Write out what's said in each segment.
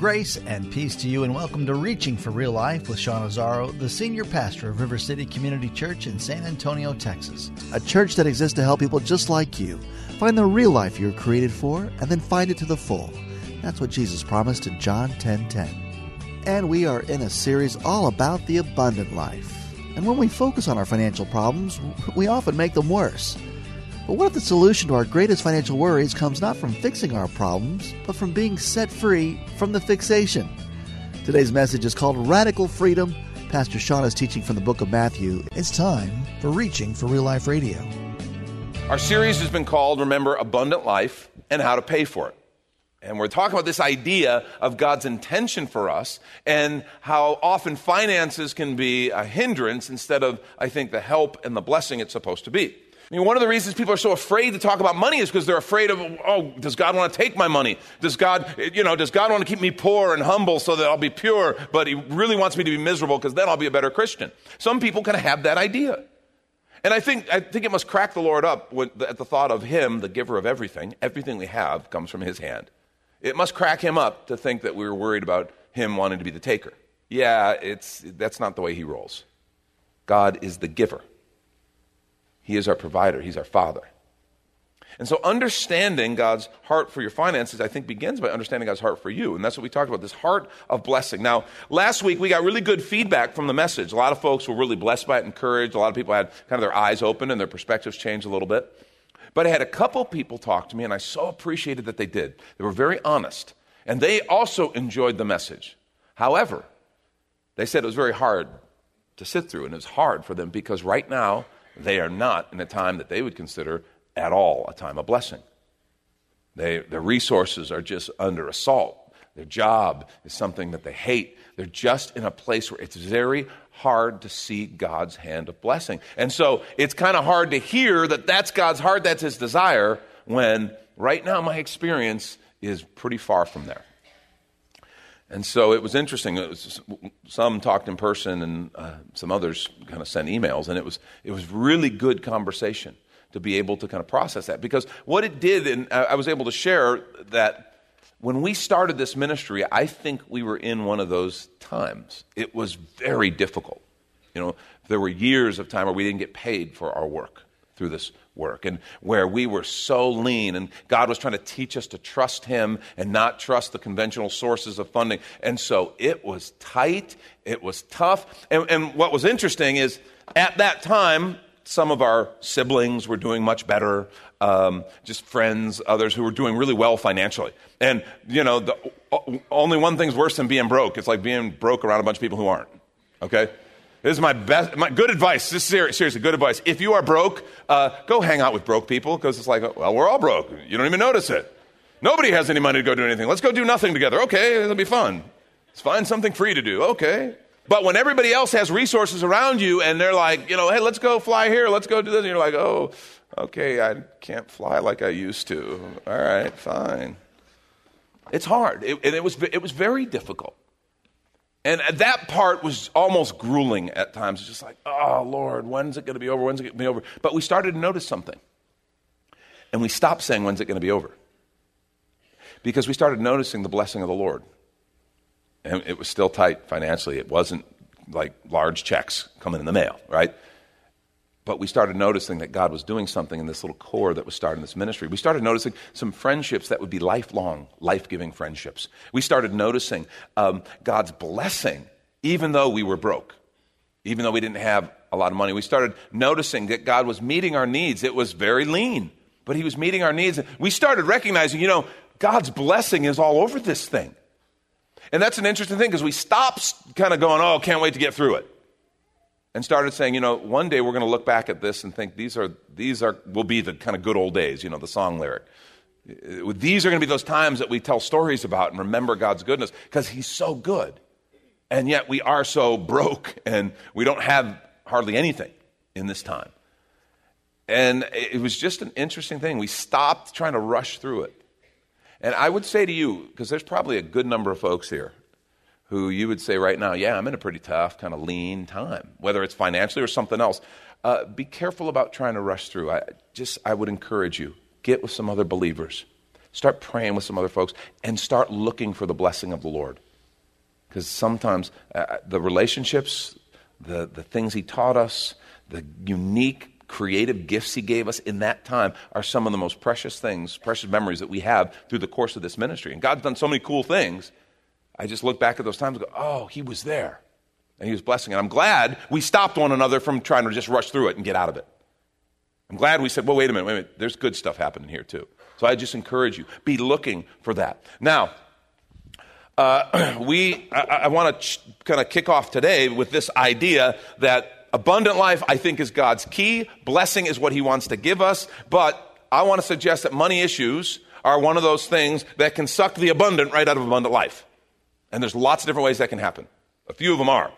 Grace and peace to you, and welcome to Reaching for Real Life with Sean Azzaro, the senior pastor of River City Community Church in San Antonio, Texas. A church that exists to help people just like you find the real life you're created for and then find it to the full. That's what Jesus promised in John 10 10. And we are in a series all about the abundant life. And when we focus on our financial problems, we often make them worse. But what if the solution to our greatest financial worries comes not from fixing our problems, but from being set free from the fixation? Today's message is called Radical Freedom. Pastor Sean is teaching from the book of Matthew. It's time for Reaching for Real Life Radio. Our series has been called Remember Abundant Life and How to Pay for It. And we're talking about this idea of God's intention for us and how often finances can be a hindrance instead of, I think, the help and the blessing it's supposed to be. I mean, one of the reasons people are so afraid to talk about money is because they're afraid of, oh, does God want to take my money? Does God, you know, does God want to keep me poor and humble so that I'll be pure, but He really wants me to be miserable because then I'll be a better Christian? Some people kind of have that idea. And I think, I think it must crack the Lord up at the thought of Him, the giver of everything. Everything we have comes from His hand. It must crack Him up to think that we were worried about Him wanting to be the taker. Yeah, it's, that's not the way He rolls. God is the giver. He is our provider, He's our Father. And so, understanding God's heart for your finances, I think, begins by understanding God's heart for you. And that's what we talked about this heart of blessing. Now, last week we got really good feedback from the message. A lot of folks were really blessed by it, encouraged. A lot of people had kind of their eyes open and their perspectives changed a little bit. But I had a couple people talk to me, and I so appreciated that they did. They were very honest. And they also enjoyed the message. However, they said it was very hard to sit through, and it was hard for them because right now, they are not in a time that they would consider at all a time of blessing. They, their resources are just under assault. Their job is something that they hate. They're just in a place where it's very hard to see God's hand of blessing. And so it's kind of hard to hear that that's God's heart, that's His desire, when right now my experience is pretty far from there. And so it was interesting. It was, some talked in person, and uh, some others kind of sent emails, and it was it was really good conversation to be able to kind of process that because what it did, and I was able to share that when we started this ministry, I think we were in one of those times. It was very difficult. You know, there were years of time where we didn't get paid for our work through this work and where we were so lean and God was trying to teach us to trust Him and not trust the conventional sources of funding. And so it was tight, it was tough. And, and what was interesting is at that time, some of our siblings were doing much better, um, just friends, others who were doing really well financially. And, you know, the, only one thing's worse than being broke. It's like being broke around a bunch of people who aren't. Okay? This is my best, my good advice. This is ser- seriously good advice. If you are broke, uh, go hang out with broke people because it's like, well, we're all broke. You don't even notice it. Nobody has any money to go do anything. Let's go do nothing together. Okay, it'll be fun. Let's find something free to do. Okay. But when everybody else has resources around you and they're like, you know, hey, let's go fly here, let's go do this, and you're like, oh, okay, I can't fly like I used to. All right, fine. It's hard. It, and it was, it was very difficult. And that part was almost grueling at times. It's just like, oh, Lord, when's it going to be over? When's it going to be over? But we started to notice something. And we stopped saying, when's it going to be over? Because we started noticing the blessing of the Lord. And it was still tight financially. It wasn't like large checks coming in the mail, right? But we started noticing that God was doing something in this little core that was starting this ministry. We started noticing some friendships that would be lifelong, life giving friendships. We started noticing um, God's blessing, even though we were broke, even though we didn't have a lot of money. We started noticing that God was meeting our needs. It was very lean, but He was meeting our needs. We started recognizing, you know, God's blessing is all over this thing. And that's an interesting thing because we stopped kind of going, oh, can't wait to get through it. And started saying, you know, one day we're going to look back at this and think these are these are will be the kind of good old days, you know, the song lyric. Uh, these are going to be those times that we tell stories about and remember God's goodness because He's so good. And yet we are so broke and we don't have hardly anything in this time. And it was just an interesting thing. We stopped trying to rush through it. And I would say to you, because there's probably a good number of folks here who you would say right now, yeah, I'm in a pretty tough, kind of lean time, whether it's financially or something else. Uh, be careful about trying to rush through. I just, I would encourage you, get with some other believers. Start praying with some other folks and start looking for the blessing of the Lord. Because sometimes uh, the relationships, the, the things He taught us, the unique creative gifts He gave us in that time are some of the most precious things, precious memories that we have through the course of this ministry. And God's done so many cool things I just look back at those times and go, oh, he was there. And he was blessing. And I'm glad we stopped one another from trying to just rush through it and get out of it. I'm glad we said, well, wait a minute, wait a minute. There's good stuff happening here, too. So I just encourage you, be looking for that. Now, uh, we, I, I want to ch- kind of kick off today with this idea that abundant life, I think, is God's key. Blessing is what He wants to give us. But I want to suggest that money issues are one of those things that can suck the abundant right out of abundant life. And there's lots of different ways that can happen. A few of them are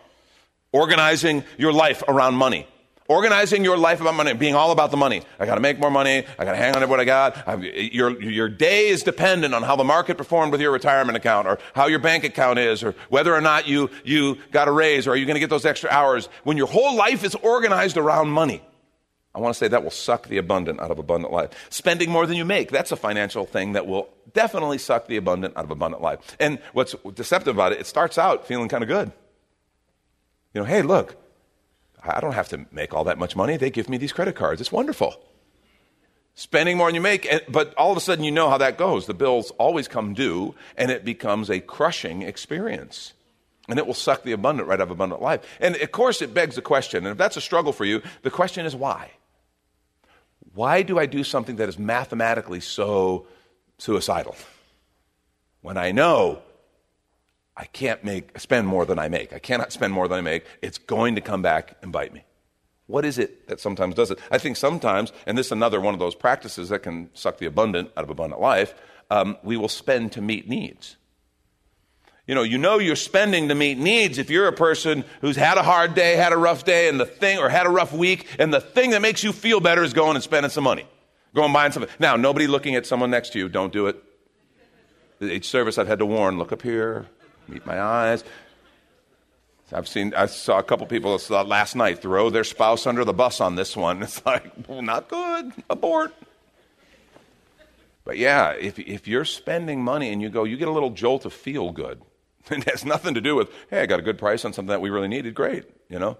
organizing your life around money. Organizing your life about money, being all about the money. I got to make more money. I got to hang on to what I got. i your, your day is dependent on how the market performed with your retirement account or how your bank account is or whether or not you, you got a raise or are you going to get those extra hours. When your whole life is organized around money, I want to say that will suck the abundant out of abundant life. Spending more than you make, that's a financial thing that will definitely suck the abundant out of abundant life. And what's deceptive about it, it starts out feeling kind of good. You know, hey, look, I don't have to make all that much money. They give me these credit cards. It's wonderful. Spending more than you make, but all of a sudden you know how that goes. The bills always come due, and it becomes a crushing experience. And it will suck the abundant right out of abundant life. And of course, it begs the question, and if that's a struggle for you, the question is why? Why do I do something that is mathematically so suicidal? When I know I can't make spend more than I make. I cannot spend more than I make. It's going to come back and bite me. What is it that sometimes does it? I think sometimes, and this is another one of those practices that can suck the abundant out of abundant life, um, we will spend to meet needs. You know, you know you're spending to meet needs if you're a person who's had a hard day, had a rough day, and the thing, or had a rough week, and the thing that makes you feel better is going and spending some money. Going and buying something. Now, nobody looking at someone next to you, don't do it. Each service I've had to warn, look up here, meet my eyes. I've seen, I saw a couple people uh, last night throw their spouse under the bus on this one. It's like, well, not good, abort. But yeah, if, if you're spending money and you go, you get a little jolt of feel good It has nothing to do with, hey, I got a good price on something that we really needed. Great, you know?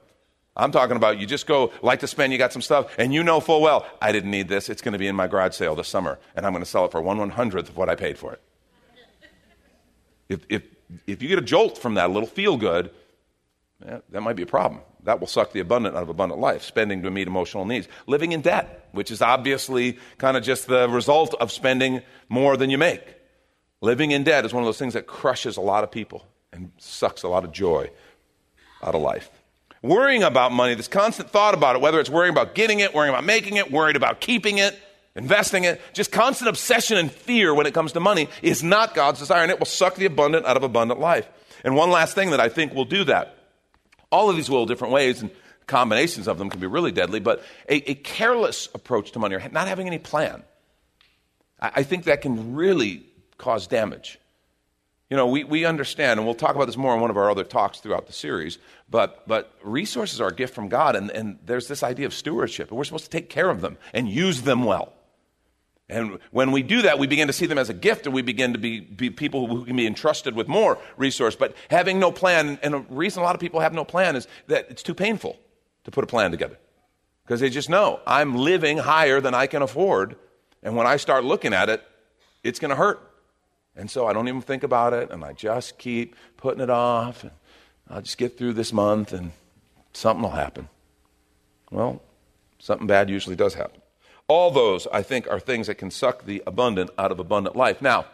I'm talking about you just go, like to spend, you got some stuff, and you know full well, I didn't need this. It's going to be in my garage sale this summer, and I'm going to sell it for one one hundredth of what I paid for it. If, if, if you get a jolt from that, a little feel good, yeah, that might be a problem. That will suck the abundant out of abundant life, spending to meet emotional needs. Living in debt, which is obviously kind of just the result of spending more than you make. Living in debt is one of those things that crushes a lot of people and sucks a lot of joy out of life. Worrying about money, this constant thought about it, whether it's worrying about getting it, worrying about making it, worried about keeping it, investing it, just constant obsession and fear when it comes to money is not God's desire, and it will suck the abundant out of abundant life. And one last thing that I think will do that. All of these will different ways, and combinations of them can be really deadly, but a, a careless approach to money, or not having any plan, I, I think that can really cause damage. You know, we, we understand, and we'll talk about this more in one of our other talks throughout the series, but, but resources are a gift from God, and, and there's this idea of stewardship, and we're supposed to take care of them and use them well. And when we do that, we begin to see them as a gift, and we begin to be, be people who can be entrusted with more resource. But having no plan, and a reason a lot of people have no plan is that it's too painful to put a plan together. Because they just know, I'm living higher than I can afford, and when I start looking at it, it's going to hurt. And so I don't even think about it, and I just keep putting it off. And I'll just get through this month, and something will happen. Well, something bad usually does happen. All those, I think, are things that can suck the abundant out of abundant life. Now,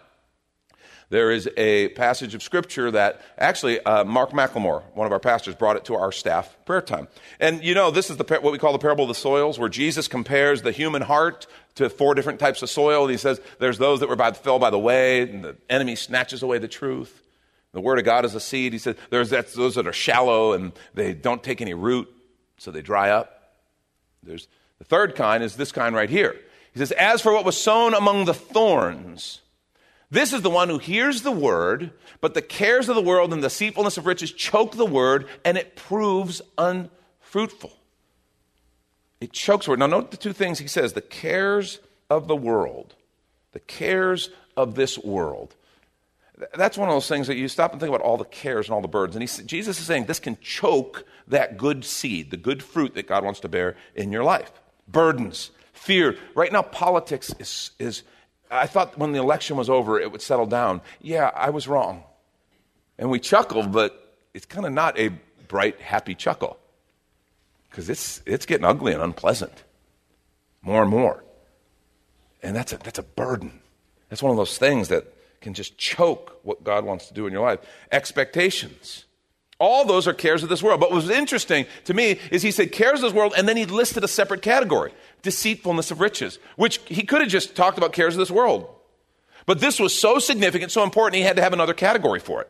There is a passage of scripture that actually uh, Mark McLemore, one of our pastors, brought it to our staff prayer time. And you know, this is the, what we call the parable of the soils, where Jesus compares the human heart to four different types of soil. And he says there's those that were by, fell by the way, and the enemy snatches away the truth. The word of God is a seed. He says there's that, those that are shallow and they don't take any root, so they dry up. There's the third kind is this kind right here. He says, As for what was sown among the thorns, this is the one who hears the word, but the cares of the world and the deceitfulness of riches choke the word, and it proves unfruitful. It chokes the word. Now, note the two things he says the cares of the world, the cares of this world. That's one of those things that you stop and think about all the cares and all the burdens. And he, Jesus is saying this can choke that good seed, the good fruit that God wants to bear in your life. Burdens, fear. Right now, politics is, is I thought when the election was over, it would settle down. Yeah, I was wrong. And we chuckled, but it's kind of not a bright, happy chuckle because it's, it's getting ugly and unpleasant more and more. And that's a, that's a burden. That's one of those things that can just choke what God wants to do in your life. Expectations. All those are cares of this world. But what was interesting to me is he said cares of this world, and then he listed a separate category deceitfulness of riches, which he could have just talked about cares of this world. But this was so significant, so important, he had to have another category for it.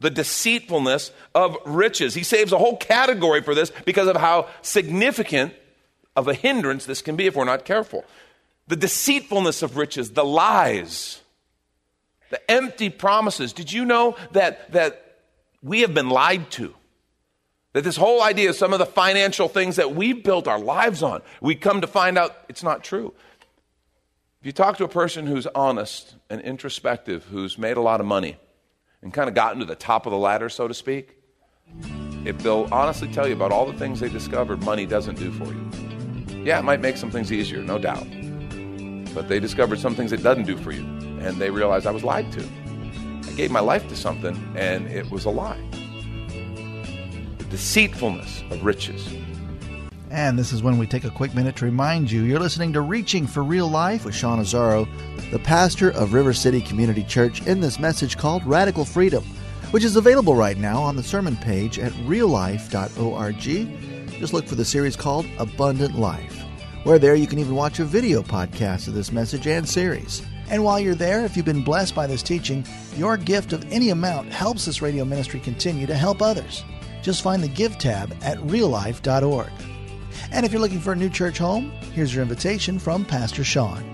The deceitfulness of riches. He saves a whole category for this because of how significant of a hindrance this can be if we're not careful. The deceitfulness of riches, the lies, the empty promises. Did you know that, that we have been lied to. That this whole idea of some of the financial things that we built our lives on, we come to find out it's not true. If you talk to a person who's honest and introspective, who's made a lot of money, and kind of gotten to the top of the ladder, so to speak, if they'll honestly tell you about all the things they discovered money doesn't do for you. Yeah, it might make some things easier, no doubt. But they discovered some things it doesn't do for you, and they realized I was lied to I gave my life to something and it was a lie. The deceitfulness of riches. And this is when we take a quick minute to remind you you're listening to Reaching for Real Life with Sean Azzaro, the pastor of River City Community Church, in this message called Radical Freedom, which is available right now on the sermon page at reallife.org. Just look for the series called Abundant Life, where there you can even watch a video podcast of this message and series. And while you're there, if you've been blessed by this teaching, your gift of any amount helps this radio ministry continue to help others. Just find the Give tab at reallife.org. And if you're looking for a new church home, here's your invitation from Pastor Sean.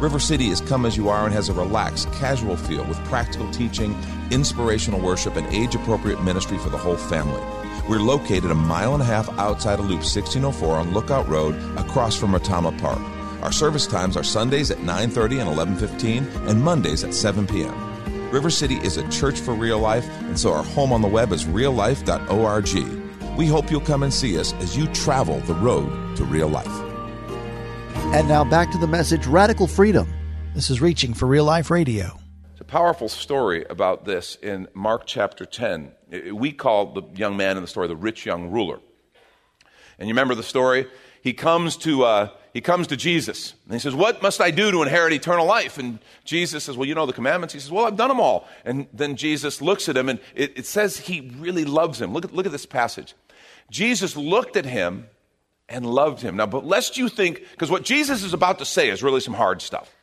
River City is come as you are and has a relaxed, casual feel with practical teaching, inspirational worship, and age appropriate ministry for the whole family. We're located a mile and a half outside of Loop 1604 on Lookout Road across from Retama Park. Our service times are Sundays at 9:30 and 11:15 and Mondays at 7 p.m. River City is a church for real life, and so our home on the web is reallife.org. We hope you'll come and see us as you travel the road to real life. And now back to the message Radical Freedom. This is Reaching for Real Life Radio It's a powerful story about this in Mark chapter 10. We call the young man in the story the rich young ruler. And you remember the story? He comes to, uh, he comes to Jesus and he says, What must I do to inherit eternal life? And Jesus says, Well, you know the commandments. He says, Well, I've done them all. And then Jesus looks at him and it, it says he really loves him. Look at, look at this passage. Jesus looked at him and loved him. Now, but lest you think, because what Jesus is about to say is really some hard stuff.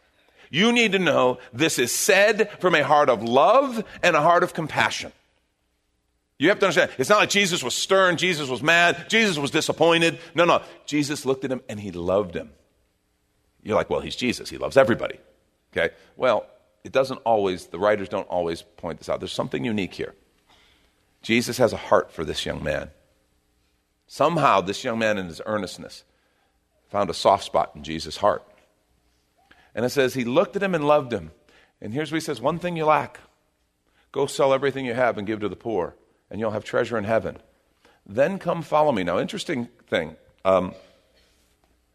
You need to know this is said from a heart of love and a heart of compassion. You have to understand, it's not like Jesus was stern, Jesus was mad, Jesus was disappointed. No, no. Jesus looked at him and he loved him. You're like, well, he's Jesus. He loves everybody. Okay? Well, it doesn't always, the writers don't always point this out. There's something unique here. Jesus has a heart for this young man. Somehow, this young man, in his earnestness, found a soft spot in Jesus' heart. And it says he looked at him and loved him. And here's what he says one thing you lack go sell everything you have and give to the poor, and you'll have treasure in heaven. Then come follow me. Now, interesting thing. Um,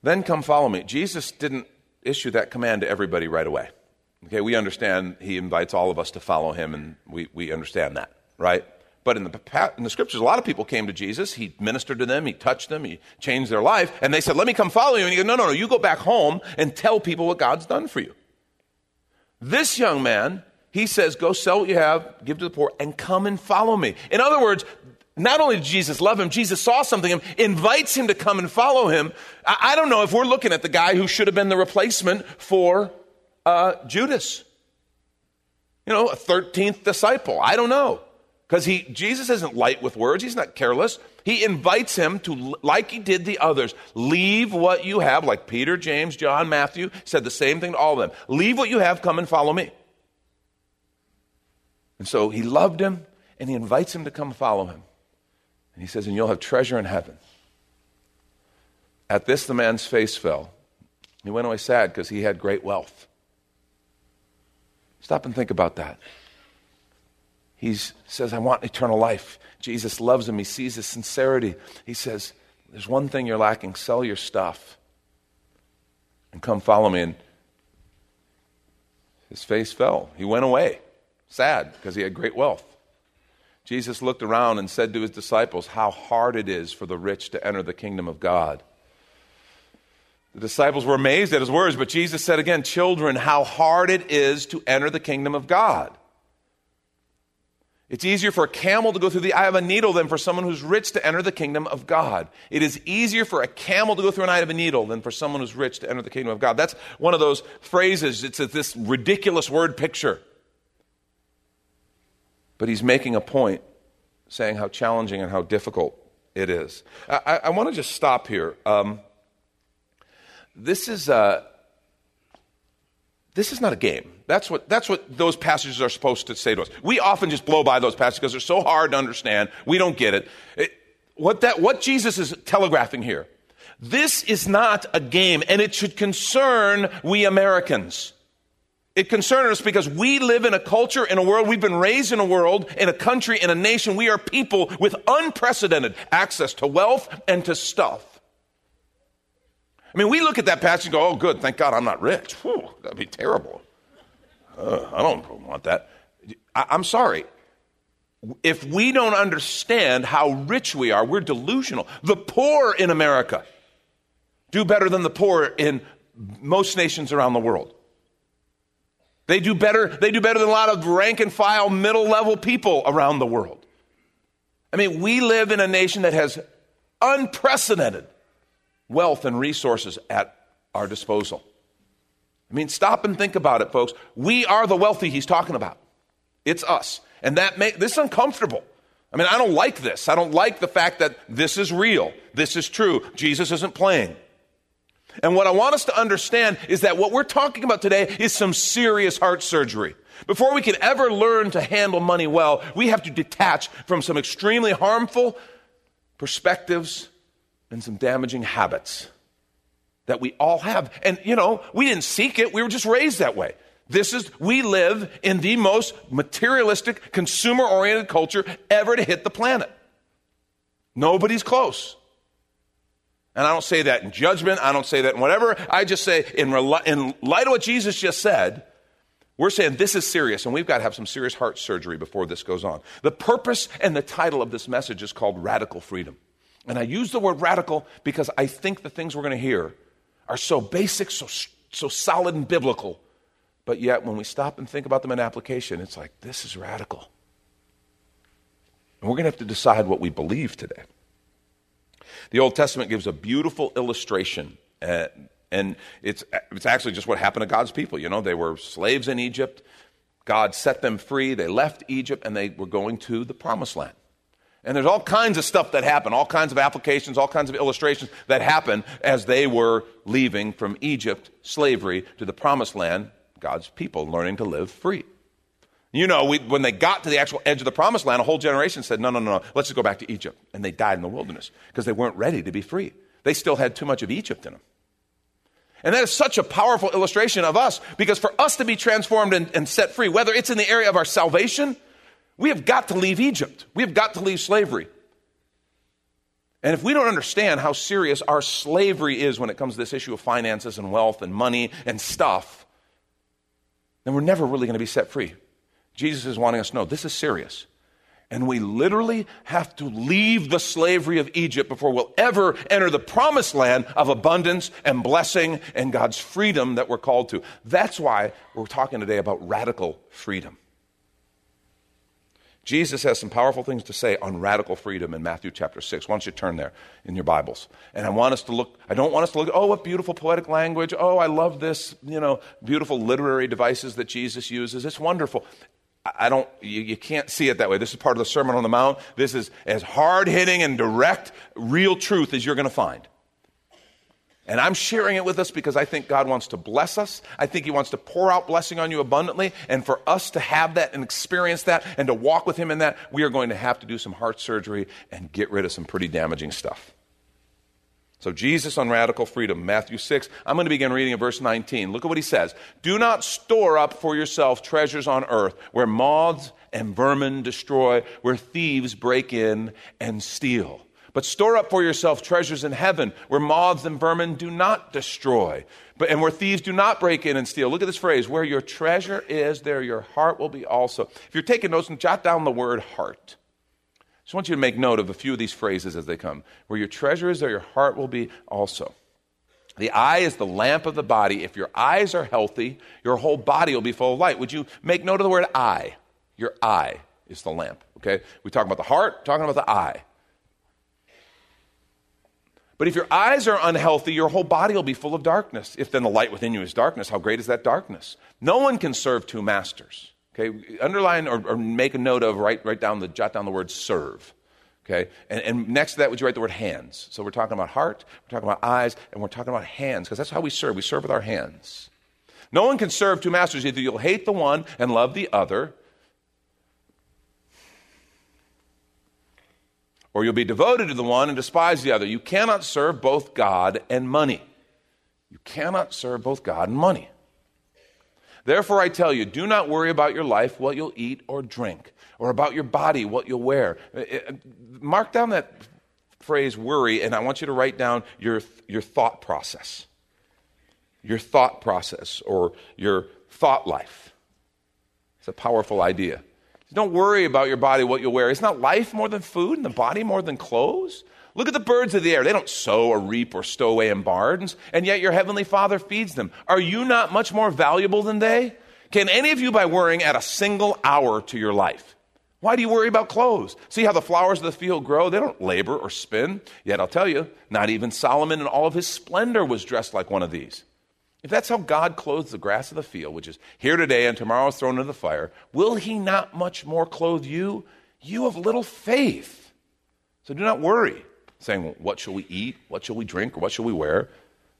then come follow me. Jesus didn't issue that command to everybody right away. Okay, we understand he invites all of us to follow him, and we, we understand that, right? But in the, in the scriptures, a lot of people came to Jesus. He ministered to them, he touched them, he changed their life, and they said, Let me come follow you. And he goes, No, no, no, you go back home and tell people what God's done for you. This young man, he says, Go sell what you have, give to the poor, and come and follow me. In other words, not only did Jesus love him, Jesus saw something in him, invites him to come and follow him. I, I don't know if we're looking at the guy who should have been the replacement for uh, Judas. You know, a 13th disciple. I don't know. Because he Jesus isn't light with words, he's not careless. He invites him to, like he did the others, leave what you have, like Peter, James, John, Matthew said the same thing to all of them. Leave what you have, come and follow me. And so he loved him and he invites him to come follow him. And he says, And you'll have treasure in heaven. At this, the man's face fell. He went away sad because he had great wealth. Stop and think about that. He says, I want eternal life. Jesus loves him. He sees his sincerity. He says, There's one thing you're lacking sell your stuff and come follow me. And his face fell. He went away, sad because he had great wealth. Jesus looked around and said to his disciples, How hard it is for the rich to enter the kingdom of God. The disciples were amazed at his words, but Jesus said again, Children, how hard it is to enter the kingdom of God. It's easier for a camel to go through the eye of a needle than for someone who's rich to enter the kingdom of God. It is easier for a camel to go through an eye of a needle than for someone who's rich to enter the kingdom of God. That's one of those phrases. It's this ridiculous word picture. But he's making a point saying how challenging and how difficult it is. I, I want to just stop here. Um, this is a, this is not a game. That's what, that's what those passages are supposed to say to us. We often just blow by those passages because they're so hard to understand. We don't get it. it what, that, what Jesus is telegraphing here, this is not a game, and it should concern we Americans. It concerns us because we live in a culture, in a world, we've been raised in a world, in a country, in a nation. We are people with unprecedented access to wealth and to stuff. I mean, we look at that passage and go, oh, good, thank God I'm not rich. Whew, that'd be terrible. Uh, I don't want that. I, I'm sorry. If we don't understand how rich we are, we're delusional. The poor in America do better than the poor in most nations around the world. They do better, they do better than a lot of rank and file middle level people around the world. I mean, we live in a nation that has unprecedented wealth and resources at our disposal. I mean, stop and think about it, folks. We are the wealthy he's talking about. It's us. And that make this uncomfortable. I mean, I don't like this. I don't like the fact that this is real. This is true. Jesus isn't playing. And what I want us to understand is that what we're talking about today is some serious heart surgery. Before we can ever learn to handle money well, we have to detach from some extremely harmful perspectives and some damaging habits that we all have. And, you know, we didn't seek it, we were just raised that way. This is, we live in the most materialistic, consumer oriented culture ever to hit the planet. Nobody's close. And I don't say that in judgment, I don't say that in whatever. I just say, in, in light of what Jesus just said, we're saying this is serious, and we've got to have some serious heart surgery before this goes on. The purpose and the title of this message is called Radical Freedom. And I use the word radical because I think the things we're going to hear are so basic, so, so solid and biblical. But yet, when we stop and think about them in application, it's like, this is radical. And we're going to have to decide what we believe today. The Old Testament gives a beautiful illustration, uh, and it's, it's actually just what happened to God's people. You know, they were slaves in Egypt. God set them free. They left Egypt, and they were going to the promised land. And there's all kinds of stuff that happened, all kinds of applications, all kinds of illustrations that happened as they were leaving from Egypt, slavery, to the promised land, God's people learning to live free. You know, we, when they got to the actual edge of the promised land, a whole generation said, no, no, no, no, let's just go back to Egypt. And they died in the wilderness because they weren't ready to be free. They still had too much of Egypt in them. And that is such a powerful illustration of us because for us to be transformed and, and, set free, whether it's in the area of our salvation, we have got to leave Egypt. We have got to leave slavery. And if we don't understand how serious our slavery is when it comes to this issue of finances and wealth and money and stuff, then we're never really going to be set free. Jesus is wanting us to know this is serious. And we literally have to leave the slavery of Egypt before we'll ever enter the promised land of abundance and blessing and God's freedom that we're called to. That's why we're talking today about radical freedom. Jesus has some powerful things to say on radical freedom in Matthew chapter 6. Why don't you turn there in your Bibles? And I want us to look, I don't want us to look, oh, what beautiful poetic language. Oh, I love this, you know, beautiful literary devices that Jesus uses. It's wonderful. I don't, you, you, can't see it that way. This is part of the Sermon on the Mount. This is as hard hitting and direct, real truth as you're going to find. And I'm sharing it with us because I think God wants to bless us. I think He wants to pour out blessing on you abundantly. And for us to have that and experience that and to walk with Him in that, we are going to have to do some heart surgery and get rid of some pretty damaging stuff. So, Jesus on radical freedom, Matthew 6. I'm going to begin reading at verse 19. Look at what he says. Do not store up for yourself treasures on earth where moths and vermin destroy, where thieves break in and steal. But store up for yourself treasures in heaven where moths and vermin do not destroy, but, and where thieves do not break in and steal. Look at this phrase where your treasure is, there your heart will be also. If you're taking notes, jot down the word heart I just want you to make note of a few of these phrases as they come. Where your treasure is, there your heart will be also. The eye is the lamp of the body. If your eyes are healthy, your whole body will be full of light. Would you make note of the word eye? Your eye is the lamp. Okay? We talk about the heart, talking about the eye. But if your eyes are unhealthy, your whole body will be full of darkness. If then the light within you is darkness, how great is that darkness? No one can serve two masters. Okay, underline or, or, make a note of, write, write down the, jot down the word serve. Okay, and, and next to that, would you write the word hands? So we're talking about heart, we're talking about eyes, and we're talking about hands, because that's how we serve. We serve with our hands. No one can serve two masters. Either you'll hate the one and love the other, or you'll be devoted to the one and despise the other. You cannot serve both God and money. You cannot serve both God and money. Therefore, I tell you, do not worry about your life, what you'll eat or drink, or about your body, what you'll wear. Uh, uh, mark down that phrase worry, and I want you to write down your, your thought process. Your thought process or your thought life. It's a powerful idea. Don't worry about your body, what you'll wear. Is not life more than food and the body more than clothes? Look at the birds of the air. They don't sow or reap or stow away in barns, and yet your heavenly Father feeds them. Are you not much more valuable than they? Can any of you, by worrying, add a single hour to your life? Why do you worry about clothes? See how the flowers of the field grow? They don't labor or spin. Yet I'll tell you, not even Solomon in all of his splendor was dressed like one of these. If that's how God clothes the grass of the field, which is here today and tomorrow is thrown into the fire, will he not much more clothe you? You have little faith. So do not worry saying, What shall we eat? What shall we drink? Or what shall we wear?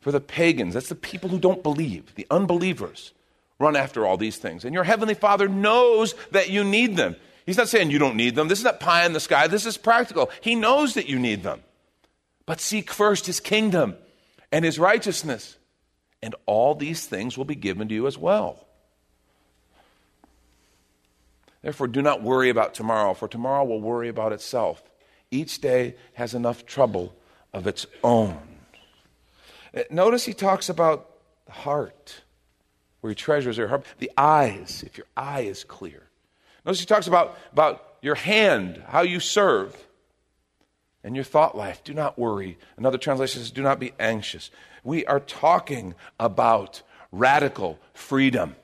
For the pagans, that's the people who don't believe, the unbelievers, run after all these things. And your heavenly Father knows that you need them. He's not saying you don't need them. This is not pie in the sky. This is practical. He knows that you need them. But seek first his kingdom and his righteousness, and all these things will be given to you as well. Therefore, do not worry about tomorrow, for tomorrow will worry about itself. Each day has enough trouble of its own. Uh, notice he talks about the heart, where your treasures are, the eyes, if your eye is clear. Notice he talks about, about your hand, how you serve, and your thought life. Do not worry. Another translation says, do not be anxious. We are talking about radical freedom.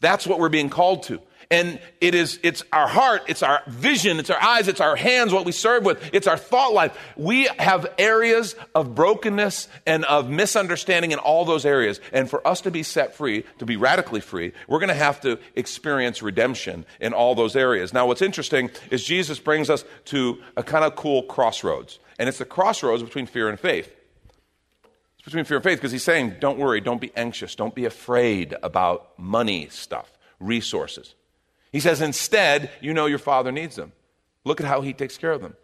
That's what we're being called to. And it is, it's our heart, it's our vision, it's our eyes, it's our hands, what we serve with, it's our thought life. We have areas of brokenness and of misunderstanding in all those areas. And for us to be set free, to be radically free, we're going to have to experience redemption in all those areas. Now, what's interesting is Jesus brings us to a kind of cool crossroads. And it's the crossroads between fear and faith between fear and faith because he's saying, don't worry, don't be anxious, don't be afraid about money stuff, resources. He says, instead, you know your father needs them. Look at how he takes care of them.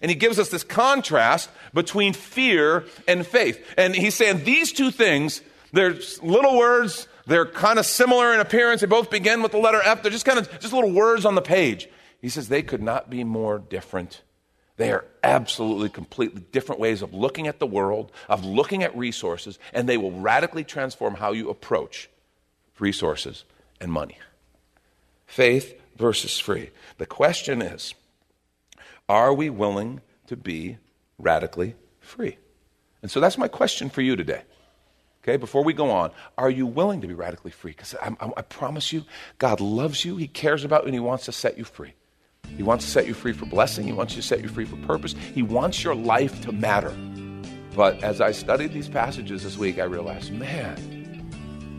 And he gives us this contrast between fear and faith. And he's saying these two things, they're little words. They're kind of similar in appearance. They both begin with the letter F. They're just kind of just little words on the page. He says they could not be more different. They are absolutely, completely different ways of looking at the world, of looking at resources, and they will radically transform how you approach resources and money. Faith versus free. The question is are we willing to be radically free? And so that's my question for you today. Okay, before we go on, are you willing to be radically free? Because I, I, I, promise you, God loves you, He cares about you, and He wants to set you free. He wants to set you free for blessing, He wants you to set you free for purpose, He wants your life to matter. But as I studied these passages this week, I realized, man,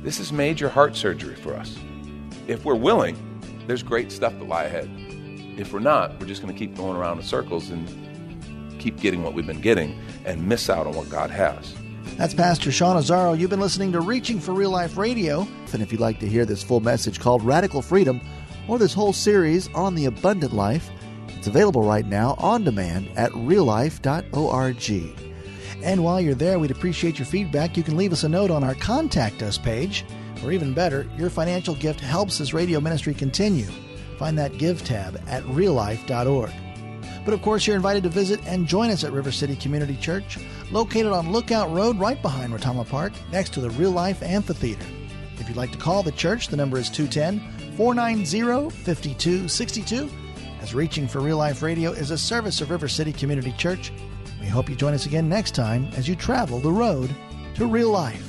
this is major heart surgery for us. If we're willing, there's great stuff to lie ahead. If we're not, we're just going to keep going around in circles and keep getting what we've been getting and miss out on what God has. That's Pastor Sean Azzaro. You've been listening to Reaching for Real Life Radio. And if you'd like to hear this full message called Radical Freedom or this whole series on the abundant life, it's available right now on demand at reallife.org. And while you're there, we'd appreciate your feedback. You can leave us a note on our Contact Us page, or even better, your financial gift helps this radio ministry continue. Find that Give tab at reallife.org. But of course, you're invited to visit and join us at River City Community Church, located on Lookout Road right behind Retama Park, next to the Real Life Amphitheater. If you'd like to call the church, the number is 210 490 5262. As Reaching for Real Life Radio is a service of River City Community Church, we hope you join us again next time as you travel the road to real life.